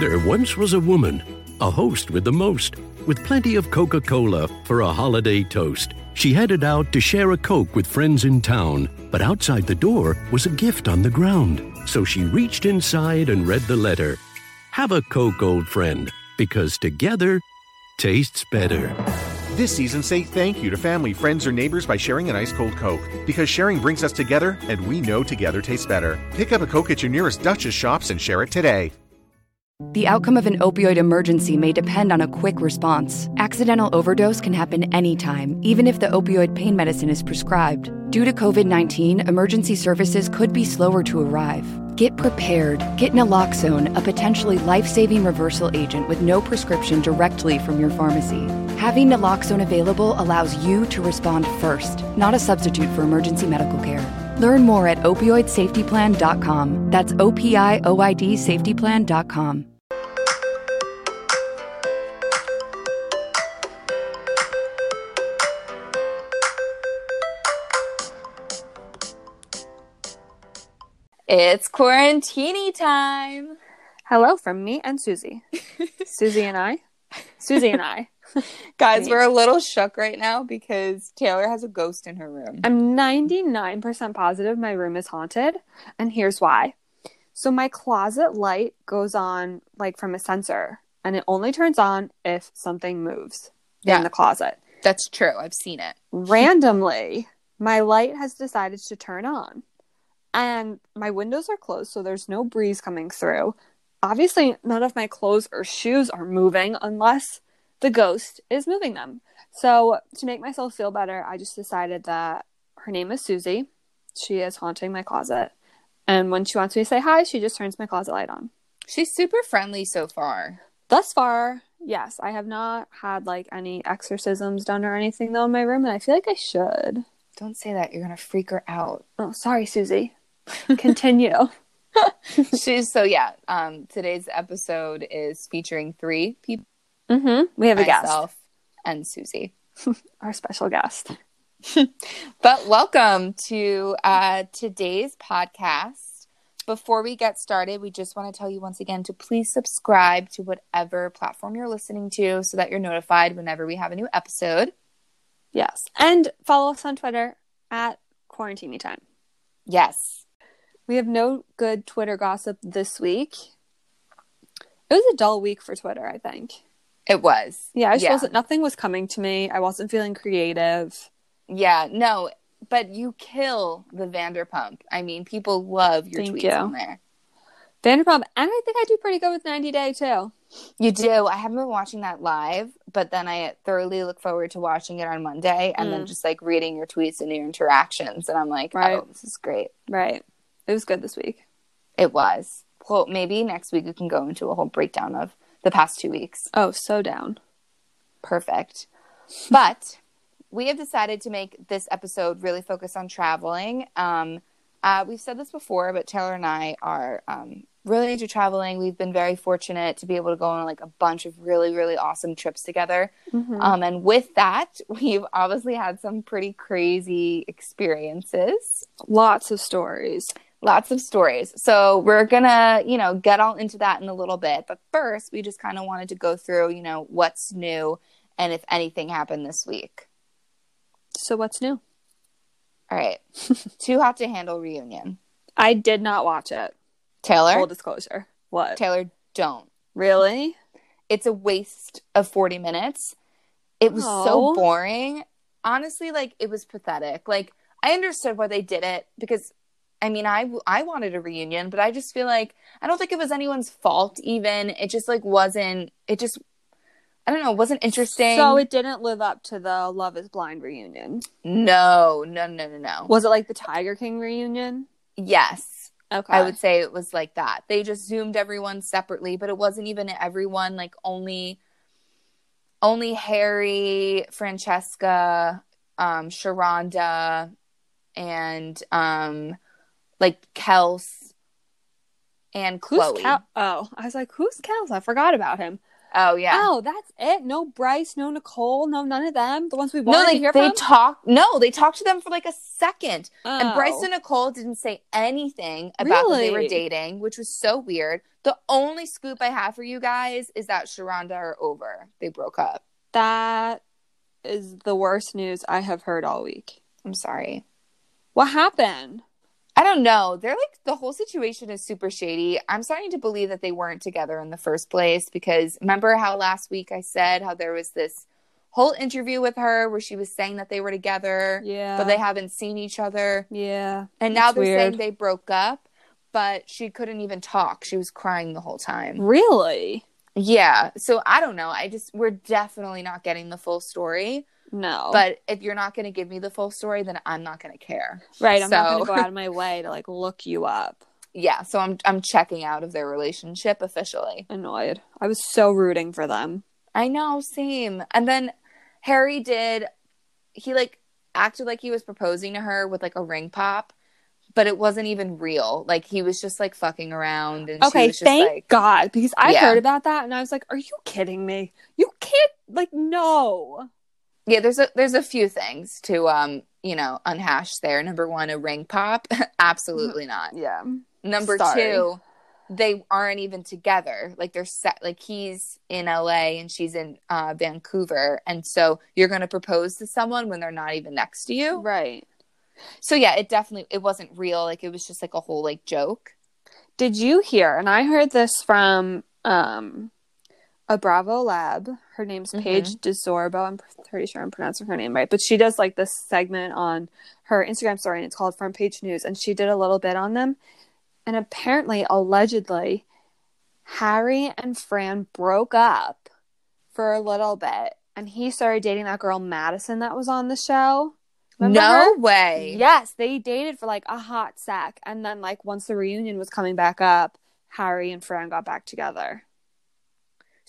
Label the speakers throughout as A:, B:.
A: There once was a woman, a host with the most, with plenty of Coca Cola for a holiday toast. She headed out to share a Coke with friends in town, but outside the door was a gift on the ground. So she reached inside and read the letter Have a Coke, old friend, because together tastes better.
B: This season, say thank you to family, friends, or neighbors by sharing an ice cold Coke. Because sharing brings us together, and we know together tastes better. Pick up a Coke at your nearest Duchess shops and share it today.
C: The outcome of an opioid emergency may depend on a quick response. Accidental overdose can happen anytime, even if the opioid pain medicine is prescribed. Due to COVID 19, emergency services could be slower to arrive. Get prepared. Get naloxone, a potentially life saving reversal agent with no prescription directly from your pharmacy. Having naloxone available allows you to respond first, not a substitute for emergency medical care. Learn more at opioidsafetyplan.com. That's O P I O I D safetyplan.com.
D: It's quarantini time.
E: Hello from me and Susie. Susie and I. Susie and I.
D: Guys, we're a little shook right now because Taylor has a ghost in her room.
E: I'm 99% positive my room is haunted, and here's why. So, my closet light goes on like from a sensor, and it only turns on if something moves
D: Yeah.
E: in the closet.
D: That's true. I've seen it.
E: Randomly, my light has decided to turn on, and my windows are closed, so there's no breeze coming through. Obviously, none of my clothes or shoes are moving unless the ghost is moving them. So, to make myself feel better, I just decided that her name is Susie. She is haunting my closet. And when she wants me to say hi, she just turns my closet light on.
D: She's super friendly so far.
E: Thus far, yes, I have not had like any exorcisms done or anything though in my room, and I feel like I should.
D: Don't say that. You're going to freak her out.
E: Oh, sorry, Susie. Continue.
D: She's so, yeah. Um, today's episode is featuring three people
E: mm-hmm. We have a guest,
D: myself and Susie.
E: our special guest.
D: But welcome to uh, today's podcast. Before we get started, we just want to tell you once again to please subscribe to whatever platform you're listening to so that you're notified whenever we have a new episode.
E: Yes, and follow us on Twitter at Quarantine Time.
D: Yes.
E: We have no good Twitter gossip this week. It was a dull week for Twitter, I think.
D: It was.
E: Yeah, I just
D: Yeah.
E: wasn't. Nothing was coming to me. I wasn't feeling creative.
D: Yeah, no, but you kill the Vanderpump. I mean, people love your
E: Thank
D: tweets
E: you.
D: on there.
E: Vanderpump, and I think I do pretty good with 90 Day too.
D: You do. I haven't been watching that live, but then I thoroughly look forward to watching it on Monday and then mm. just like reading your tweets and your interactions. And I'm like,
E: Right.
D: oh, this is great.
E: Right. It was good this week.
D: It was. Well, maybe next week we can go into a whole breakdown of the past two weeks.
E: Oh, so down.
D: Perfect. But we have decided to make this episode really focus on traveling. Um, uh, we've said this before, but Taylor and I are um, really into traveling. We've been very fortunate to be able to go on like a bunch of really, really awesome trips together. Um, and with that, we've obviously had some pretty crazy experiences.
E: Lots of stories.
D: Lots of stories. So we're gonna, you know, get all into that in a little bit. But first, we just kind of wanted to go through, you know, what's new and if anything happened this week.
E: So what's new?
D: All right. Too Hot to Handle reunion.
E: I did not watch it.
D: Taylor?
E: Full disclosure. What?
D: Taylor, don't.
E: Really?
D: It's a waste of 40 minutes. It was
E: Aw.
D: so oh. boring. Honestly, like, it was pathetic. Like, I understood why they did it because, I mean, I, I wanted a reunion, but I just feel like, I don't think it was anyone's fault even. It just, like, wasn't, it just, I don't know, It wasn't interesting.
E: So it didn't live up to the Love is Blind reunion.
D: no, no, no, no, no.
E: Was it like the Tiger King reunion?
D: yes.
E: Okay.
D: I would say it was like that. They just zoomed everyone separately, but it wasn't even everyone. Like only, only Harry, Francesca, um, Sharonda, and um, like Kels and
E: Who's
D: Chloe.
E: Oh, I was like, who's Kels? I forgot about him.
D: oh yeah.
E: Oh, that's it. No Bryce, no Nicole, no none of them. The ones we
D: no,
E: wanted
D: they
E: to hear
D: they
E: from.
D: talked. No, they talked to them for like a second, and
E: Oh.
D: Bryce and Nicole didn't say anything about that they were dating, which was so weird. The only scoop I have for you guys is that Sharonda are over. They broke up.
E: That is the worst news I have heard all week.
D: I'm sorry.
E: What happened?
D: I don't know. They're like the whole situation is super shady. I'm starting to believe that they weren't together in the first place because remember how last week I said how there was this whole interview with her where she was saying that they were together,
E: Yeah.
D: but they haven't seen each other.
E: Yeah.
D: And now they're saying they broke up, but she couldn't even talk. She was crying the whole time.
E: Really?
D: Yeah. So I don't know. I just we're definitely not getting the full story.
E: No.
D: But if you're not going to give me the full story, then I'm not going to care.
E: right, I'm not going to go out of my way to like look you up.
D: Yeah, so I'm I'm checking out of their relationship officially.
E: Annoyed. I was so rooting for them.
D: I know, same. And then Harry did he like acted like he was proposing to her with like a ring pop, but it wasn't even real. Like he was just like fucking around and she
E: Okay,
D: was just
E: thank
D: like
E: God because I
D: Yeah.
E: heard about that and I was like, "Are you kidding me? You can't like no."
D: Yeah, there's a there's a few things to um, you know, unhash there. Number 1, a ring pop? Absolutely not.
E: Yeah.
D: Number
E: Sorry.
D: two, they aren't even together. Like they're set. Like he's in LA and she's in uh, Vancouver, and so you're going to propose to someone when they're not even next to you.
E: Right.
D: So yeah, it definitely it wasn't real. Like it was just like a whole like joke.
E: Did you hear? And I heard this from um a Bravo lab. Her name's
D: Mhm.
E: Paige DeSorbo. I'm pretty sure I'm pronouncing her name right. But she does like this segment on her Instagram story and it's called Front Page News. And she did a little bit on them. And apparently, allegedly, Harry and Fran broke up for a little bit. And he started dating that girl Madison that was on the show. Remember
D: no
E: her?
D: way.
E: Yes, they dated for like a hot sec, and then like once the reunion was coming back up, Harry and Fran got back together.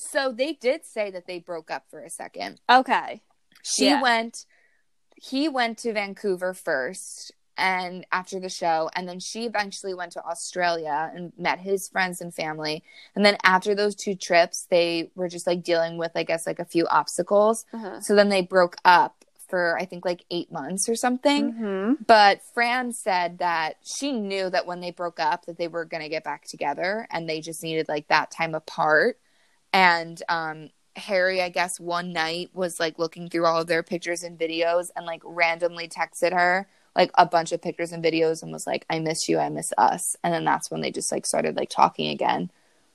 D: So they did say that they broke up for a second.
E: Okay.
D: She
E: Yeah.
D: went. He went to Vancouver first, and after the show, and then she eventually went to Australia and met his friends and family. And then after those two trips, they were just like dealing with, I guess, like a few obstacles.
E: Uh-huh.
D: So then they broke up for I think like eight months or something.
E: hmm
D: But Fran said that she knew that when they broke up that they were going to get back together and they just needed like that time apart. And um Harry, I guess one night was like looking through all of their pictures and videos and like randomly texted her like a bunch of pictures and videos and was like, I miss you, I miss us. And then that's when they just like started like talking again.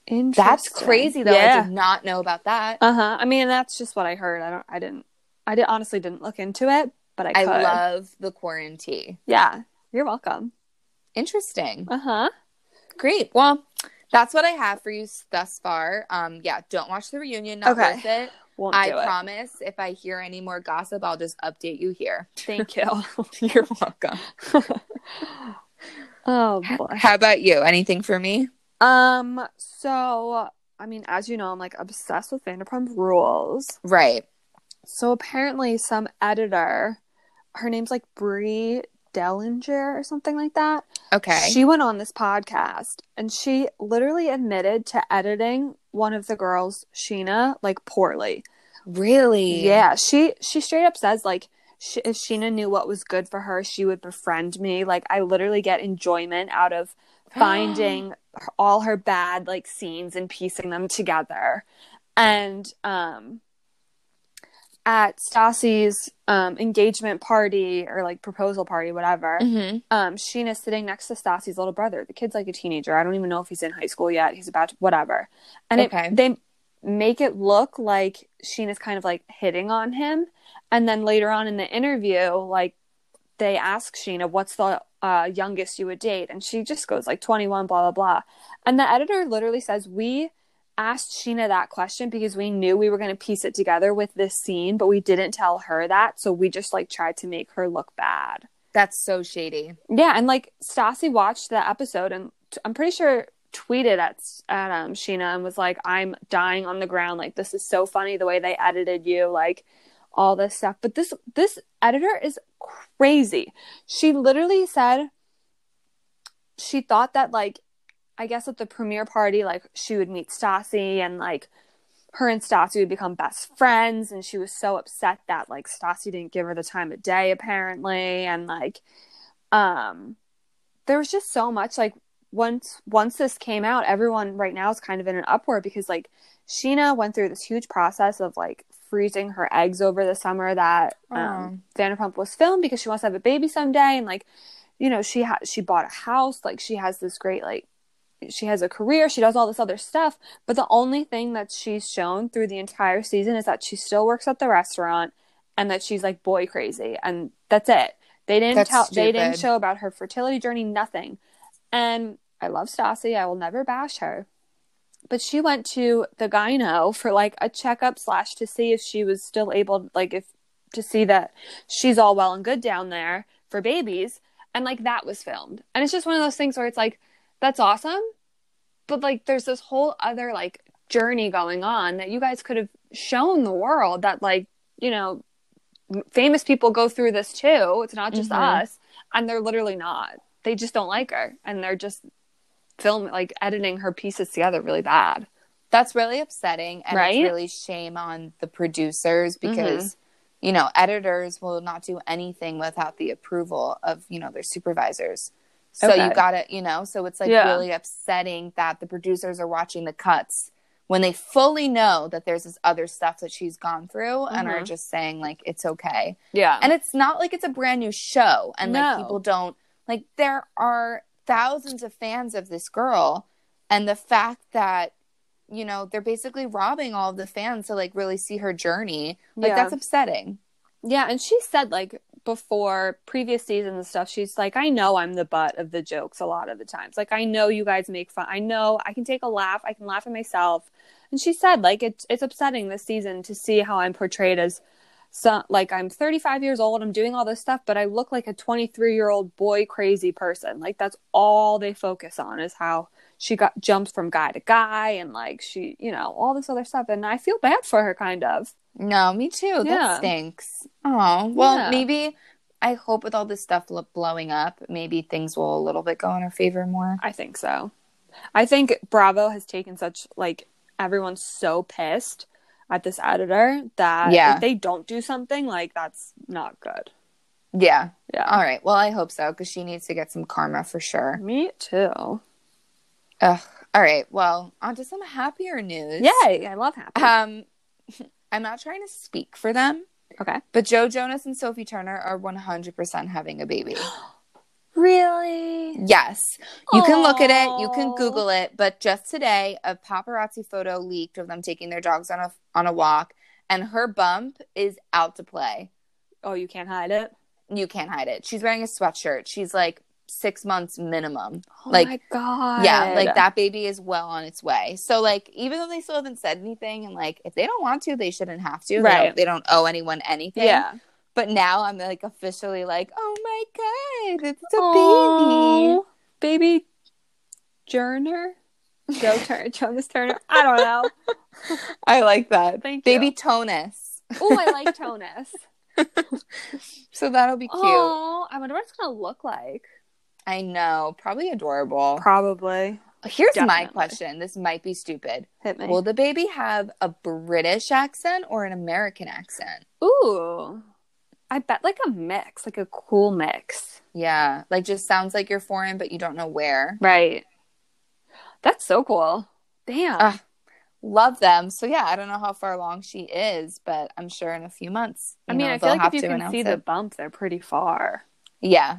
D: That's crazy though. I did not know about that.
E: Uh huh. I mean, that's just what I heard. I don't. I didn't. I did honestly didn't look into it, but I
D: I
E: could.
D: love the quarantine.
E: Yeah. You're welcome.
D: Interesting.
E: Uh huh.
D: Great. Well, that's what I have for you thus far. Um, yeah, don't watch the reunion. Not
E: Okay.
D: worth it.
E: Won't
D: I
E: do it.
D: promise. If I hear any more gossip, I'll just update you here.
E: Thank you.
D: You're welcome.
E: oh boy.
D: How about you? Anything for me?
E: Um. So, I mean, as you know, I'm like obsessed with Vanderpump Rules.
D: Right.
E: So apparently, some editor, her name's like Brie Dellinger or something like that.
D: Okay.
E: She went on this podcast and she literally admitted to editing one of the girls, Scheana, like poorly.
D: really?
E: Yeah, she she straight up says like sh- if Scheana knew what was good for her, she would befriend me. Like I literally get enjoyment out of finding all her bad like scenes and piecing them together. And um at Stassi's um engagement party or like proposal party, whatever,
D: hmm
E: um Scheana's sitting next to Stassi's little brother. The kid's like a teenager. I don't even know if he's in high school yet. He's about to, whatever. And
D: Okay.
E: it, they make it look like Scheana's kind of like hitting on him. And then later on in the interview, like they ask Scheana, what's the uh, youngest you would date? And she just goes like 21, blah, blah, blah. And the editor literally says, we asked Scheana that question because we knew we were going to piece it together with this scene, but we didn't tell her that. So we just like tried to make her look bad.
D: That's so shady.
E: Yeah, and like Stassi watched the episode and t- I'm pretty sure tweeted at at um Scheana and was like, "I'm dying on the ground. Like this is so funny the way they edited you, like all this stuff." But this this editor is crazy. She literally said she thought that like I guess at the premiere party, like she would meet Stassi and like her and Stassi would become best friends, and she was so upset that like Stassi didn't give her the time of day apparently, and like um there was just so much like once once this came out, everyone right now is kind of in an uproar because like Scheana went through this huge process of like freezing her eggs over the summer that um, Vanderpump was filmed because she wants to have a baby someday, and like you know she had she bought a house, like she has this great like she has a career, she does all this other stuff, but the only thing that she's shown through the entire season is that she still works at the restaurant and that she's like boy crazy, and that's it. They didn't
D: That's
E: tell. They didn't show about her fertility journey. Nothing. And I love Stassi. I will never bash her. But she went to the gyno for like a checkup slash to see if she was still able, like if to see that she's all well and good down there for babies. And like that was filmed. And it's just one of those things where it's like, that's awesome. But like there's this whole other like journey going on that you guys could have shown the world that like, you know, famous people go through this too. It's not just
D: Mhm.
E: us. And they're literally not. They just don't like her. And they're just film like editing her pieces together really bad.
D: That's really upsetting and
E: Right?
D: it's really shame on the producers because you know, editors will not do anything without the approval of, you know, their supervisors. So
E: Okay.
D: you got to, you know, so it's like
E: Yeah.
D: really upsetting that the producers are watching the cuts when they fully know that there's this other stuff that she's gone through and are
E: Mhm.
D: just saying like it's okay.
E: Yeah.
D: And it's not like it's a brand new show and
E: No.
D: like people don't like there are thousands of fans of this girl and the fact that you know they're basically robbing all of the fans to like really see her journey like
E: Yeah.
D: that's upsetting
E: Yeah, and she said like before previous seasons and stuff, she's like, I know I'm the butt of the jokes a lot of the times. Like I know you guys make fun. I know I can take a laugh. I can laugh at myself. And she said like it's it's upsetting this season to see how I'm portrayed as like I'm 35 years old. I'm doing all this stuff, but I look like a 23 year old boy crazy person. Like that's all they focus on is how she got jumps from guy to guy and like she you know all this other stuff. And I feel bad for her kind of.
D: No me too
E: Yeah.
D: that stinks oh well
E: Yeah.
D: maybe i hope with all this stuff blowing up maybe things will a little bit go in her favor more
E: I think so. I think Bravo has taken such like everyone's so pissed at this editor that
D: Yeah.
E: if they don't do something like that's not good.
D: yeah
E: Yeah.
D: all right well i hope so because she needs to get some karma for sure
E: Me too.
D: Ugh. all right well on to some happier news
E: Yay! I love happy.
D: um i'm not trying to speak for them
E: okay.
D: But Joe Jonas and Sophie Turner are 100% having a baby.
E: Really?
D: Yes. You can look at it, you can Google it, but just today a paparazzi photo leaked of them taking their dogs on a on a walk and her bump is out to play.
E: Oh, you can't hide it.
D: You can't hide it. She's wearing a sweatshirt. She's like 6 months minimum.
E: Oh
D: Like,
E: my god.
D: Yeah, like that baby is well on its way. So like even though they still haven't said anything and like if they don't want to, they shouldn't have to. They
E: Right.
D: don't, they don't owe anyone anything.
E: Yeah.
D: But now I'm like officially like, oh my god, it's a baby.
E: Baby Turner. Joe Turner. Jonas Turner. I don't know.
D: I like that.
E: Thank
D: baby
E: you.
D: tonus.
E: Oh, I like Tonus.
D: So that'll be cute.
E: Oh, I wonder what it's gonna look like.
D: I know, probably adorable.
E: Probably.
D: Here's my question. This might be stupid.
E: Hit me.
D: Will the baby have a British accent or an American accent?
E: Ooh. I bet like a mix, like a cool mix.
D: Yeah, like just sounds like you're foreign, but you don't know where.
E: Right. That's so cool. Damn.
D: Love them. So yeah, I don't know how far along she is, but I'm sure in a few months.
E: I mean,
D: know,
E: I feel like if you can see the bump, they're pretty far.
D: yeah,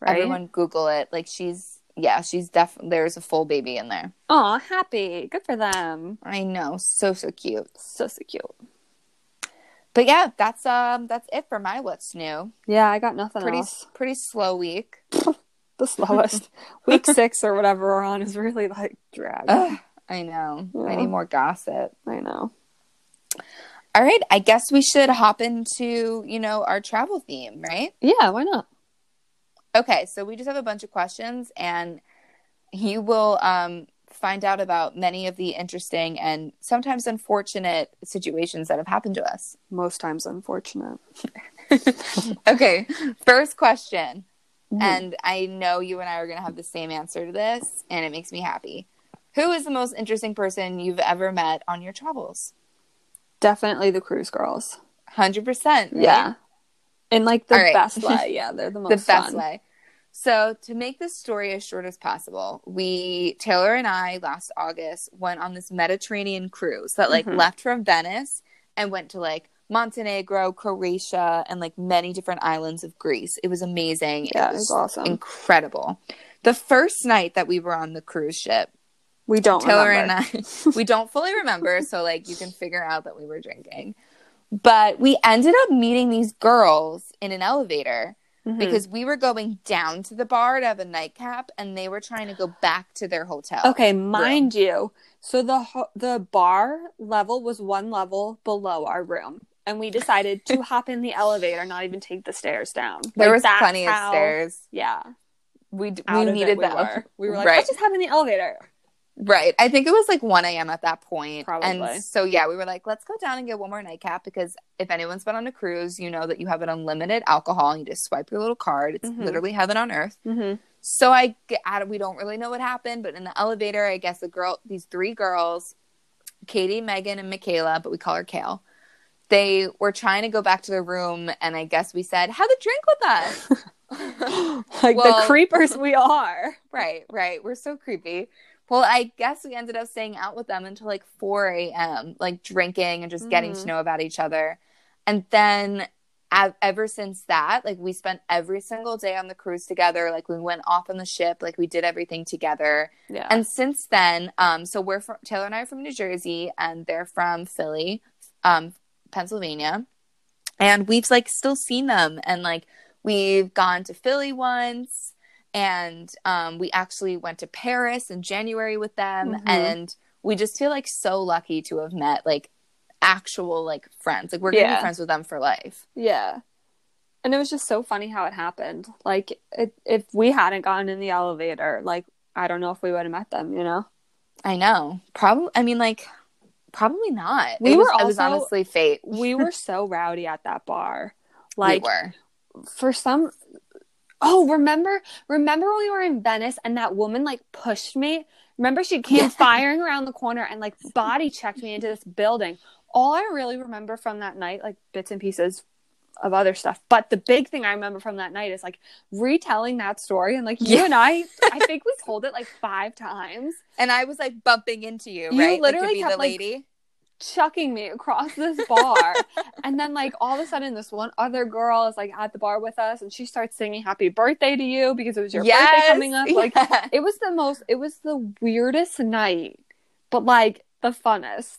E: Right?
D: everyone Google it. Like she's yeah, she's definitely there's a full baby in there.
E: Aw, happy. Good for them.
D: I know, so so cute.
E: So so cute.
D: But yeah, that's um that's it for my what's new.
E: Yeah, I got nothing
D: Pretty
E: else.
D: pretty slow week.
E: The slowest. Week six or whatever we're on is really like drag.
D: Ugh, I know. I need more gossip.
E: I know.
D: All right, I guess we should hop into, you know, our travel theme, right?
E: Yeah, why not?
D: Okay, so we just have a bunch of questions and you will um find out about many of the interesting and sometimes unfortunate situations that have happened to us.
E: Most times unfortunate.
D: Okay, first question.
E: Mhm.
D: And I know you and I are going to have the same answer to this, and it makes me happy. Who is the most interesting person you've ever met on your travels?
E: Definitely the cruise girls.
D: 100%. right?
E: Yeah. In like the
D: right.
E: best way. Yeah, they're the most
D: The best
E: fun.
D: way. So, to make this story as short as possible, we, Taylor and I, last August, went on this Mediterranean cruise that like
E: Mhm.
D: left from Venice and went to like Montenegro, Croatia, and like many different islands of Greece. It was amazing.
E: Yeah,
D: it
E: it
D: was
E: was awesome.
D: incredible. The first night that we were on the cruise ship,
E: we don't
D: Taylor
E: remember.
D: and I, we don't fully remember, so like you can figure out that we were drinking. But we ended up meeting these girls in an elevator
E: Mhm.
D: because we were going down to the bar to have a nightcap, and they were trying to go back to their hotel.
E: Okay, mind you, so the ho- the bar level was one level below our room, and we decided to hop in the elevator, not even take the stairs down.
D: there
E: Like,
D: was plenty of stairs.
E: Yeah,
D: We d- we needed
E: we
D: them.
E: Were. We were like,
D: right,
E: let's just hop in the elevator.
D: Right. I think it was like one a.m. at that point,
E: Probably.
D: and so yeah, we were like, let's go down and get one more nightcap because if anyone's been on a cruise, you know that you have an unlimited alcohol. and You just swipe your little card. It's
E: Mhm.
D: literally heaven on earth.
E: Mm-hmm.
D: So I get out of, we don't really know what happened, but in the elevator, I guess the girl, these three girls, Katie, Megan, and Michaela, but we call her Kale. They were trying to go back to their room, and I guess we said, "Have a drink with us."
E: like
D: Well-
E: the creepers we are.
D: right, right. We're so creepy. Well, I guess we ended up staying out with them until like 4 a.m., like drinking and just getting
E: Mhm.
D: to know about each other. And then ever since that, like we spent every single day on the cruise together. Like we went off on the ship, like we did everything together.
E: Yeah,
D: And since then, um, so we're from Taylor and I are from New Jersey, and they're from Philly, um, Pennsylvania, and we've like still seen them, and like we've gone to Philly once, and um, we actually went to Paris in January with them,
E: Mhm.
D: and we just feel like so lucky to have met like actual like friends. Like we're gonna
E: Yeah.
D: be friends with them for life.
E: yeah. And it was just so funny how it happened. Like, it, if we hadn't gotten in the elevator, like, I don't know if we would have met them. You know?
D: I know, probably. I mean, like. Probably not.
E: We
D: it was,
E: were
D: it was honestly fate.
E: We were so rowdy at that bar.
D: Like,
E: Like,
D: we were.
E: for some oh remember remember when we were in venice and that woman like pushed me remember she came
D: Yeah.
E: firing around the corner and like body checked me into this building all i really remember from that night like bits and pieces of other stuff but the big thing i remember from that night is like retelling that story and like you
D: Yeah.
E: and i i think we told it like five times
D: And I was like bumping into you,
E: You
D: right?
E: literally
D: like, to be
E: kept,
D: the
E: like,
D: lady.
E: Chucking me across this bar. and then like all of a sudden this one other girl is like at the bar with us and she starts singing happy birthday to you because it was your birthday coming up. Like
D: yeah.
E: it was the most it was the weirdest night, but like the funnest.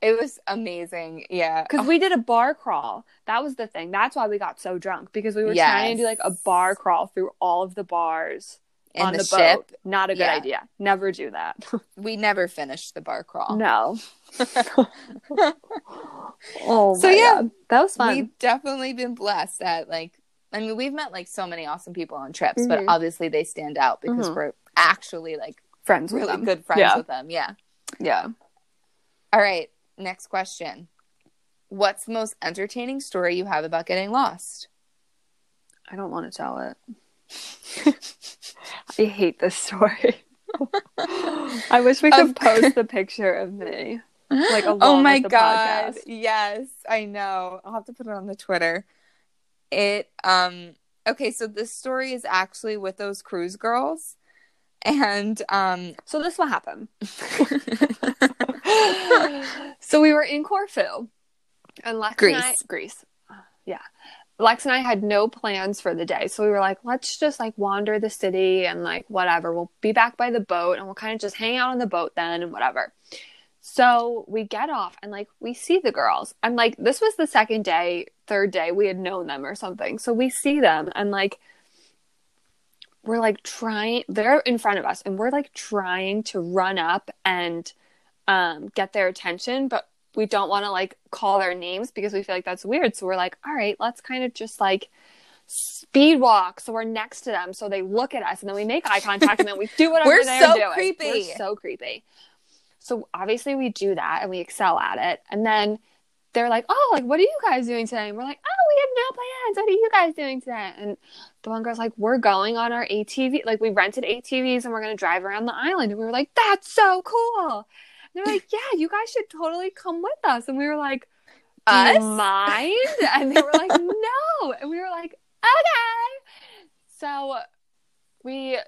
D: it was amazing. Yeah.
E: Because we did a bar crawl. That was the thing. That's why we got so drunk because we were trying to do like a bar crawl through all of the bars
D: in
E: on
D: the,
E: the,
D: ship.
E: boat. Not a good
D: Yeah.
E: idea. Never do that.
D: We never finished the bar crawl.
E: no. oh,
D: So, yeah,
E: God. that was fun.
D: We've definitely been blessed at like I mean, we've met like so many awesome people on trips, but
E: Mhm.
D: obviously they stand out because
E: Mhm.
D: we're actually like
E: friends with
D: really
E: them.
D: good friends
E: Yeah.
D: with them. Yeah.
E: Yeah.
D: All right. Next question. What's the most entertaining story you have about getting lost?
E: I don't want to tell it. I hate this story. I wish we could
D: Of-
E: post the picture of me. Like,
D: oh my god.
E: podcast.
D: Yes, I know. I'll have to put it on the Twitter. It um okay, so this story is actually with those cruise girls. And um
E: So this will happen. so we were in Corfu, and Lex
D: Greece.
E: I, Greece, yeah. Lex and I had no plans for the day, so we were like, let's just like wander the city and like whatever. We'll be back by the boat, and we'll kind of just hang out on the boat then and whatever. So we get off and like we see the girls. And like this was the second day, third day we had known them or something. So we see them and like we're like trying they're in front of us and we're like trying to run up and um get their attention, but we don't want to like call their names because we feel like that's weird. So we're like, all right, let's kind of just like speed walk so we're next to them so they look at us and then we make eye contact and then we do whatever
D: We're
E: they're
D: so
E: doing.
D: creepy.
E: We're so creepy. So obviously we do that and we excel at it. And then they're like, "Oh, like what are you guys doing today?" And we're like, "Oh, we have no plans. What are you guys doing today?" And the one girl's like, "We're going on our ATV. Like we rented ATVs and we're going to drive around the island." And we were like, "That's so cool." They're like, "Yeah, you guys should totally come with us." And we were like, "Do you
D: Us?
E: mind?" And they were like, "No." And we were like, "Okay." So we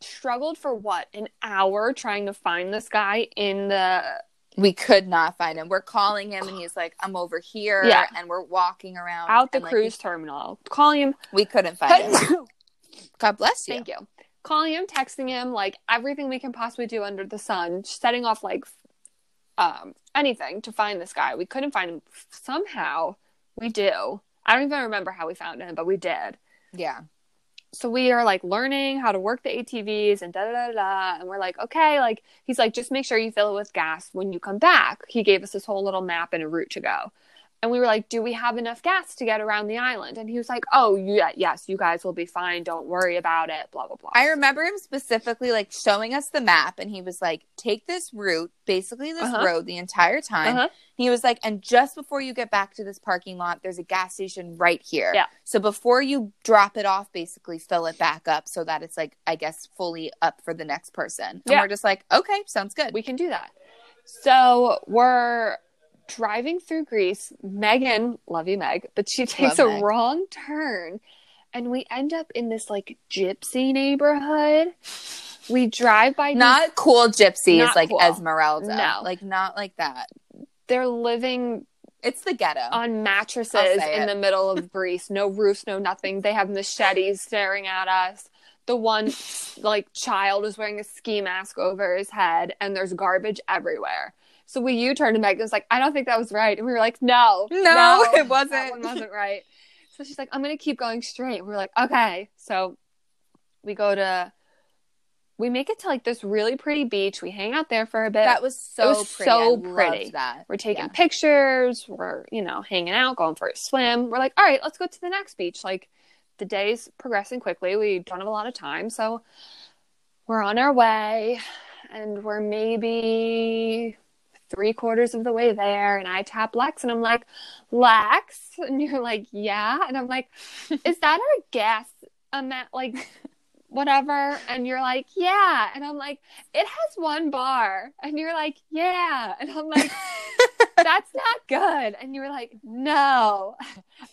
E: struggled for what an hour trying to find this guy in the
D: We could not find him. We're calling him, and he's like, "I'm over here,"
E: Yeah.
D: and we're walking around
E: out the
D: and, like,
E: cruise terminal calling him
D: We couldn't find him. God bless you.
E: Thank you calling him texting him like everything we can possibly do under the sun setting off like um anything to find this guy we couldn't find him somehow we do i don't even remember how we found him but we did
D: Yeah.
E: so we are like learning how to work the ATVs and da da da da. And we're like, okay, like he's like, just make sure you fill it with gas when you come back. He gave us this whole little map and a route to go. And we were like, do we have enough gas to get around the island? And he was like, oh, yeah, yes, you guys will be fine. Don't worry about it. Blah, blah, blah.
D: I remember him specifically like showing us the map, and he was like, "Take this route, basically this
E: Uh-huh.
D: road, the entire time."
E: Uh-huh.
D: He was like, "And just before you get back to this parking lot, there's a gas station right here.
E: Yeah.
D: So before you drop it off, basically fill it back up so that it's like, I guess, fully up for the next person." And
E: Yeah.
D: we're just like, "Okay, sounds good."
E: we can do that. So we're driving through Greece. Megan, love you, Meg, but she takes
D: Love
E: a
D: Meg.
E: wrong turn and we end up in this like gypsy neighborhood. We drive by these-
D: not cool gypsies
E: Not
D: like
E: cool.
D: Esmeralda.
E: No.
D: like not like that.
E: they're living
D: It's the ghetto.
E: on mattresses in
D: it.
E: the middle of Greece. No roofs, no nothing. They have machetes staring at us. The one like child is wearing a ski mask over his head, and there's garbage everywhere. So we U-turned and Megan was like, "I don't think that was right," and we were like, "No,
D: No, it wasn't."
E: That one wasn't right." So she's like, "I'm gonna keep going straight." We are like, "Okay." So we go to, we make it to like this really pretty beach. We hang out there for a bit.
D: that was so
E: was
D: pretty.
E: so pretty.
D: that
E: We're taking
D: Yeah.
E: pictures. We're, you know, hanging out, going for a swim. We're like, all right, let's go to the next beach. Like, the day's progressing quickly. We don't have a lot of time. So we're on our way and we're maybe three quarters of the way there. And I tap Lex and I'm like, Lex? And you're like, yeah. And I'm like, is that our gas amount? Like, whatever. And you're like, yeah. And I'm like, it has one bar. And you're like, yeah. And I'm like, that's not good. And you were like, no.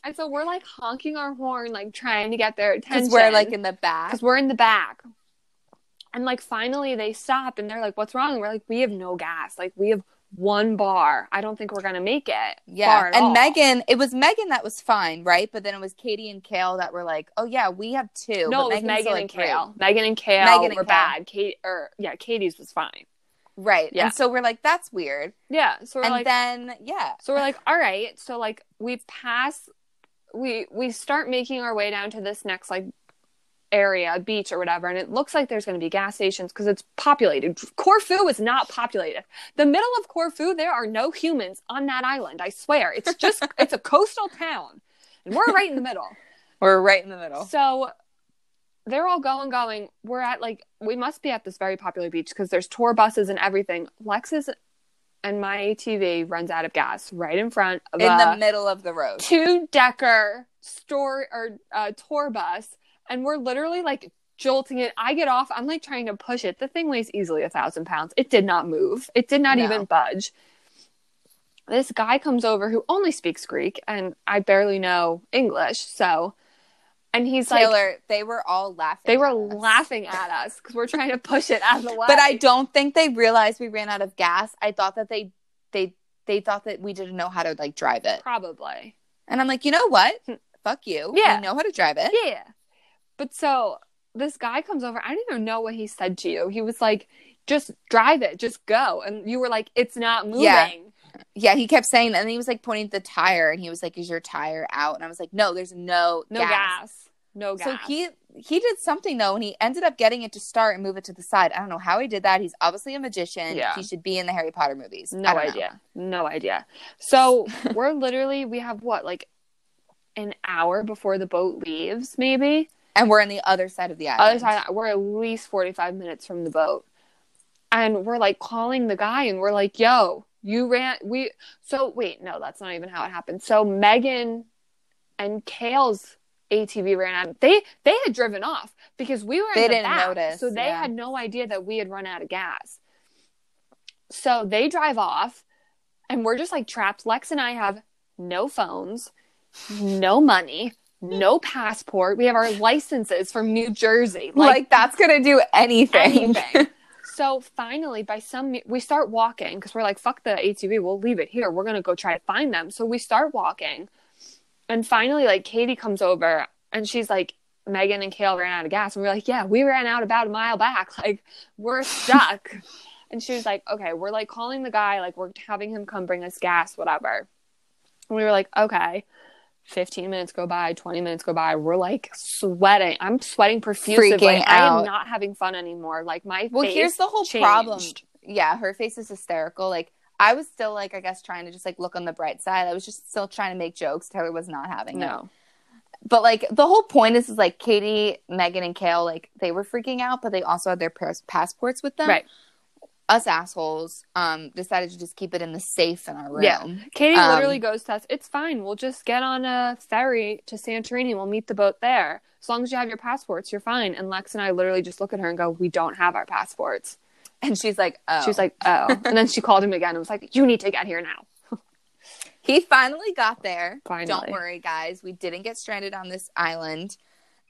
E: And so we're like honking our horn, like trying to get their attention.
D: because we're like in the back.
E: because we're in the back. And like finally they stop and they're like, what's wrong? And we're like, we have no gas. Like we have one bar. I don't think we're gonna make it.
D: Yeah, and
E: all."
D: Megan, it was Megan that was fine, right? But then it was Katie and Kale that were like, "Oh yeah, we have two.
E: No,
D: but
E: it was
D: Megan's
E: Megan and
D: three.
E: Kale. Megan and Kale
D: Megan and
E: were
D: Kale.
E: bad. Kate or yeah, Katie's was fine.
D: right?
E: Yeah.
D: And so we're like, "That's weird."
E: Yeah. So we're
D: and
E: like
D: then yeah,
E: So we're like, all right. So like we pass, we we start making our way down to this next like area, beach or whatever, and it looks like there's going to be gas stations because it's populated. Corfu is not populated. The middle of Corfu, there are no humans on that island. I swear, it's just it's a coastal town, and we're right in the middle.
D: we're right in the middle.
E: So they're all going, going. We're at like we must be at this very popular beach because there's tour buses and everything. Lexus and my ATV runs out of gas right in front of
D: In the middle of the road.
E: two decker store or uh, tour bus, and we're literally like jolting it. I get off. I'm like trying to push it. The thing weighs easily a thousand pounds. It did not move. It did not
D: No.
E: even budge. This guy comes over who only speaks Greek, and I barely know English. So, and he's like,
D: Taylor, they were all laughing.
E: they were
D: us.
E: laughing at us because we're trying to push it out of the way.
D: But I don't think they realized we ran out of gas. I thought that they they they thought that we didn't know how to like drive it.
E: probably.
D: And I'm like, you know what? Hmm. Fuck you.
E: Yeah.
D: We know how to drive it.
E: Yeah. But so this guy comes over. I don't even know what he said to you. He was like, just drive it, just go. And you were like, it's not moving.
D: Yeah. Yeah, he kept saying that, and he was like pointing at the tire, and he was like, "Is your tire out?" And I was like, "No, there's no
E: No gas. No gas.
D: So he he did something though, and he ended up getting it to start and move it to the side. I don't know how he did that. He's obviously a magician.
E: Yeah.
D: he should be in the Harry Potter movies.
E: no
D: I don't know.
E: idea. No idea. So we're literally we have what, like an hour before the boat leaves, maybe?
D: And we're on the other side of the island.
E: Other side we're at least forty five minutes from the boat. And we're like calling the guy and we're like, yo, you ran we so wait, no, that's not even how it happened. So Megan and Kale's ATV ran out. They they had driven off because we were in
D: They
E: the
D: didn't
E: back,
D: notice,
E: So they
D: yeah.
E: had no idea that we had run out of gas. So they drive off and we're just like trapped. Lex and I have no phones, no money, no passport. We have our licenses from New Jersey.
D: Like, that's gonna do anything.
E: anything. so finally, by some, we start walking because we're like, fuck the ATV, we'll leave it here. We're gonna go try to find them. So we start walking, and finally, like Katie comes over and she's like, Megan and Kale ran out of gas, and we are like, yeah, we ran out about a mile back. Like we're stuck. and she was like, okay, we're like calling the guy, like we're having him come bring us gas, whatever. And we were like, okay. 15 minutes go by, 20 minutes go by. We're like sweating. I'm sweating profusely.
D: Freaking
E: I am not having fun anymore. Like my
D: Well, here's the whole
E: changed.
D: problem. Yeah, her face is hysterical. Like I was still like, I guess, trying to just like look on the bright side. I was just still trying to make jokes. Taylor was not having it.
E: No.
D: But like the whole point is, is like Katie, Megan, and Kale, like they were freaking out, but they also had their passports with them.
E: Right.
D: Us assholes um decided to just keep it in the safe in our room.
E: Yeah. Katie
D: Um,
E: literally goes to us, it's fine. We'll just get on a ferry to Santorini. We'll meet the boat there. As long as you have your passports, you're fine. And Lex and I literally just look at her and go, we don't have our passports.
D: And she's like, oh.
E: She was like, oh. and then she called him again and was like, you need to get here now.
D: He finally got there.
E: Finally.
D: Don't worry, guys. We didn't get stranded on this island.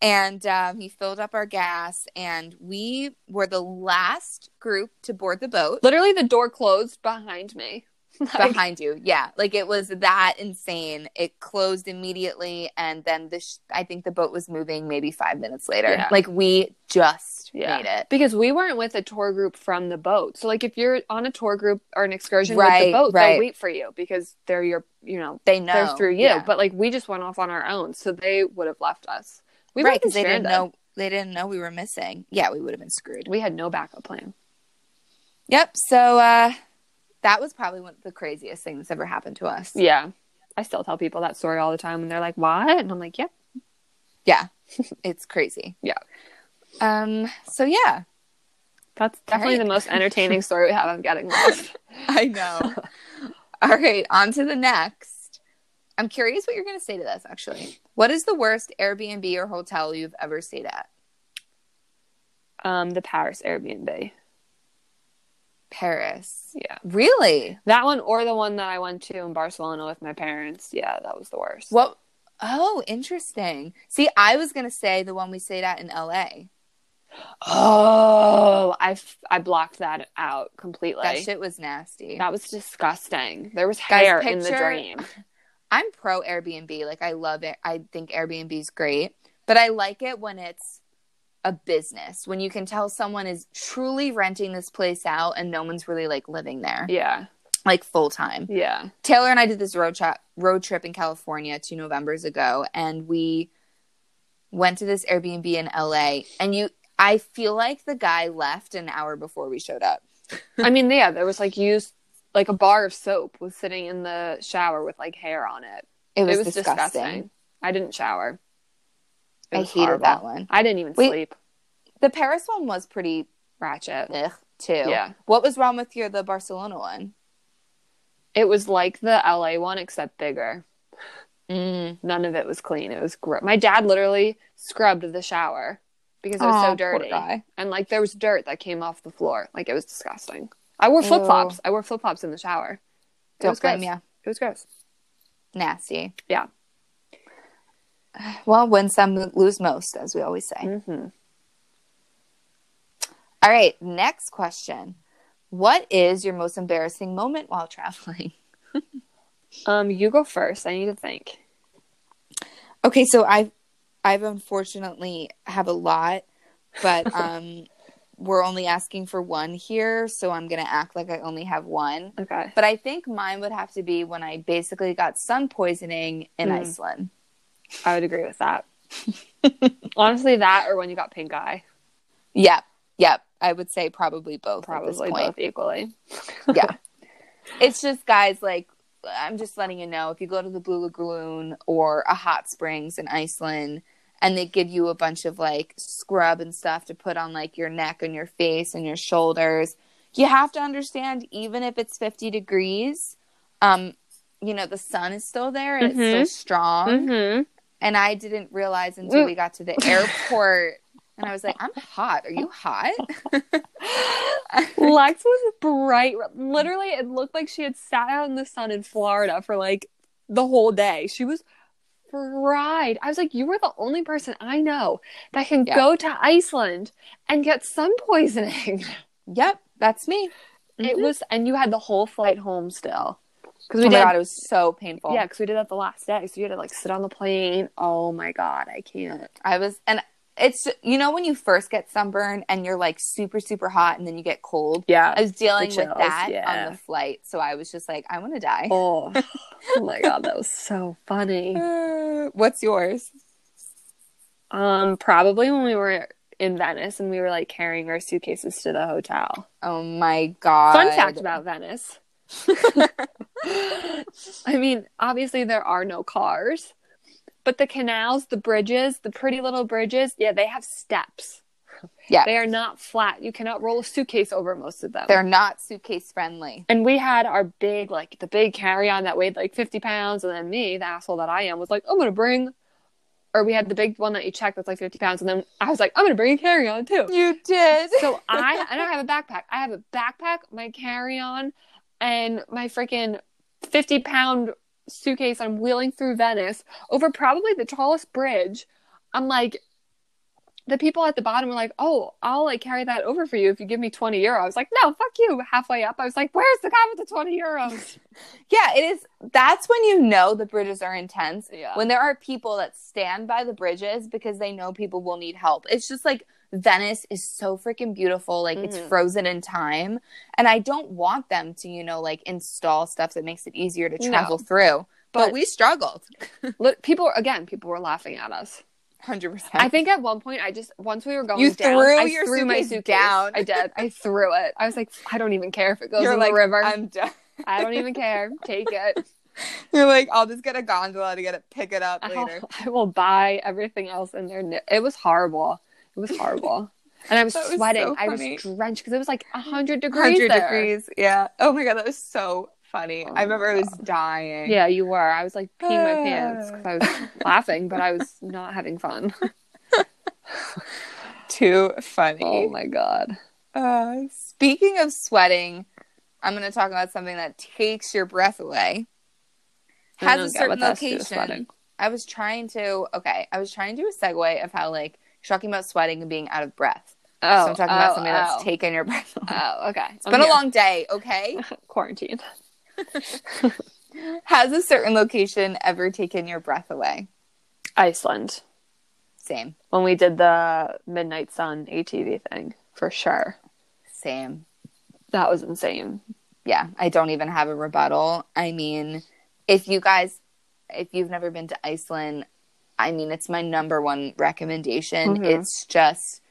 D: And um, he filled up our gas, and we were the last group to board the boat
E: Literally, the door closed behind me. Like,
D: behind you. Yeah, like it was that insane. It closed immediately, and then the sh- I think the boat was moving maybe five minutes later.
E: Yeah.
D: Like we just
E: Yeah.
D: made it.
E: Because we weren't with a tour group from the boat. So, like, if you're on a tour group or an excursion with the boat,
D: right.
E: they'll wait for you because they're your, you know,
D: They know
E: they're through you.
D: Yeah.
E: But, like, we just went off on our own. So they would have left us. We
D: right because they didn't know they didn't know we were missing. Yeah, we would have been screwed.
E: We had no backup plan.
D: Yep. So uh, that was probably one of the craziest things that's ever happened to us.
E: Yeah. I still tell people that story all the time and they're like, what? And I'm like, yeah.
D: Yeah, it's crazy.
E: Yeah.
D: Um. So yeah,
E: That's definitely
D: right.
E: the most entertaining story we have of getting lost.
D: I know. All right, on to the next. I'm curious what you're going to say to this. Actually, what is the worst Airbnb or hotel you've ever stayed at?
E: um, the Paris Airbnb.
D: Paris.
E: Yeah.
D: Really?
E: That one or the one that I went to in Barcelona with my parents. Yeah, that was the worst.
D: What? Oh, interesting. See, I was going to say the one we stayed at in LA.
E: Oh, I, f- I blocked that out completely.
D: That shit was nasty.
E: That was disgusting. There was
D: Guys,
E: hair in the
D: picture-
E: drain.
D: I'm pro Airbnb. Like I love it. I think Airbnb is great, but I like it when it's a business when you can tell someone is truly renting this place out and no one's really like living there
E: Yeah,
D: like full time.
E: yeah.
D: Taylor and I did this road trip road trip in California two Novembers ago, and we went to this Airbnb in LA. And you, I feel like the guy left an hour before we showed up.
E: I mean, yeah, there was like used like a bar of soap was sitting in the shower with like hair on it.
D: It was,
E: it was
D: disgusting.
E: disgusting. I didn't shower.
D: I hated
E: horrible.
D: that one.
E: I didn't even sleep.
D: The Paris one was pretty
E: Ratchet.
D: ugh, too.
E: Yeah.
D: What was wrong with your the Barcelona one?
E: It was like the LA one except bigger.
D: Mm.
E: None of it was clean. It was gross. My dad literally scrubbed the shower because it was so dirty. And like there was dirt that came off the floor. Like it was disgusting. I wore flip flops. I wore flip flops in the shower. It
D: Don't
E: was
D: blame
E: gross.
D: ya.
E: It was gross.
D: Nasty.
E: Yeah.
D: Well, win some, lose most, as we always say.
E: hmm
D: All right, next question. What is your most embarrassing moment while traveling?
E: Um, you go first. I need to think.
D: Okay, so I've I've unfortunately have a lot, but um we're only asking for one here, so I'm gonna act like I only have one.
E: Okay.
D: But I think mine would have to be when I basically got sun poisoning in
E: Mm.
D: Iceland.
E: I would agree with that. Honestly, that or when you got pink eye.
D: Yep, yep. I would say probably both.
E: Probably both equally.
D: yeah. It's just guys like I'm just letting you know if you go to the Blue Lagoon or a hot springs in Iceland and they give you a bunch of like scrub and stuff to put on like your neck and your face and your shoulders, you have to understand even if it's 50 degrees, um you know the sun is still there and it's still strong
E: Mm-hmm.
D: and I didn't realize until we got to the airport and I was like I'm hot. Are you hot?
E: Lex was bright. Literally, it looked like she had sat out in the sun in Florida for like the whole day. She was fried. I was like, you were the only person I know that can
D: Yeah.
E: go to Iceland and get sun poisoning.
D: Yep, that's me.
E: It mm-hmm. was, and you had the whole flight home still. Because
D: Oh
E: we
D: my
E: did,
D: god, it was so painful.
E: yeah, because we did that the last day. So you had to like sit on the plane. Oh my god, I can't.
D: I was, and it's you know when you first get sunburn and you're like super super hot and then you get cold.
E: Yeah.
D: I was dealing with that
E: yeah.
D: on the flight, so I was just like, I want to die.
E: Oh, oh my god, that was so funny.
D: Uh, What's yours?
E: Um, probably when we were in Venice and we were like carrying our suitcases to the hotel.
D: Oh my god!
E: Fun fact about Venice. I mean, obviously there are no cars, but the canals, the bridges, the pretty little bridges, yeah, they have steps.
D: Yeah.
E: They are not flat. You cannot roll a suitcase over most of them.
D: they're not suitcase friendly.
E: and we had our big, like the big carry on that weighed like 50 pounds. And then me, the asshole that I am, was like, I'm going to bring, or we had the big one that you check that's like 50 pounds. And then I was like, I'm going to bring a carry on too.
D: You did.
E: So I, I don't have a backpack. I have a backpack, my carry on, and my freaking 50 pound suitcase. I'm wheeling through Venice over probably the tallest bridge. I'm like, the people at the bottom were like, "Oh, I'll like carry that over for you if you give me twenty euro." I was like, "No, fuck you." Halfway up, I was like, "Where's the guy with the twenty euros?"
D: yeah, it is. That's when you know the bridges are intense.
E: Yeah.
D: When there are people that stand by the bridges because they know people will need help. It's just like Venice is so freaking beautiful. Like it's
E: Mhm.
D: frozen in time. And I don't want them to, you know, like install stuff that makes it easier to travel
E: No.
D: through. But,
E: But-
D: we struggled.
E: Look, people again, people were laughing at us.
D: 100%.
E: I think at one point, I just once we were going
D: You
E: down,
D: threw
E: I
D: your
E: threw my
D: suitcase
E: suitcase
D: down.
E: I did. I threw it. I was like, I don't even care if it goes
D: You're
E: in
D: like,
E: the river.
D: I'm done.
E: I don't even care. Take it.
D: You're like, I'll just get a gondola to get it, pick it up
E: I'll-
D: later.
E: I will buy everything else in there. It was horrible. It was horrible. And I was
D: was
E: sweating.
D: so
E: I was drenched because it was like 100 degrees.
D: 100
E: there.
D: degrees. Yeah. Oh my God, that was so funny.
E: Oh
D: I remember I was dying.
E: Yeah, you were. I was like peeing my pants because I was laughing, but I was not having fun.
D: Too funny.
E: Oh my god.
D: Uh, speaking of sweating, I'm going to talk about something that takes your breath away. Has a certain
E: what that's to do with
D: location. I was trying to, okay, I was trying to do a segue of how, like, you're talking about sweating and being out of breath.
E: Oh,
D: so I'm oh, talking about
E: oh,
D: something
E: oh.
D: that's taken your breath away.
E: Oh, okay.
D: It's been a long day, okay?
E: quarantine.
D: Has a certain location ever taken your breath away?
E: Iceland.
D: Same.
E: When we did the Midnight Sun ATV thing, for sure.
D: Same.
E: That was insane.
D: yeah, I don't even have a rebuttal. I mean, if you guys, if you've never been to Iceland, I mean, it's my number one recommendation.
E: Mhm.
D: It's just,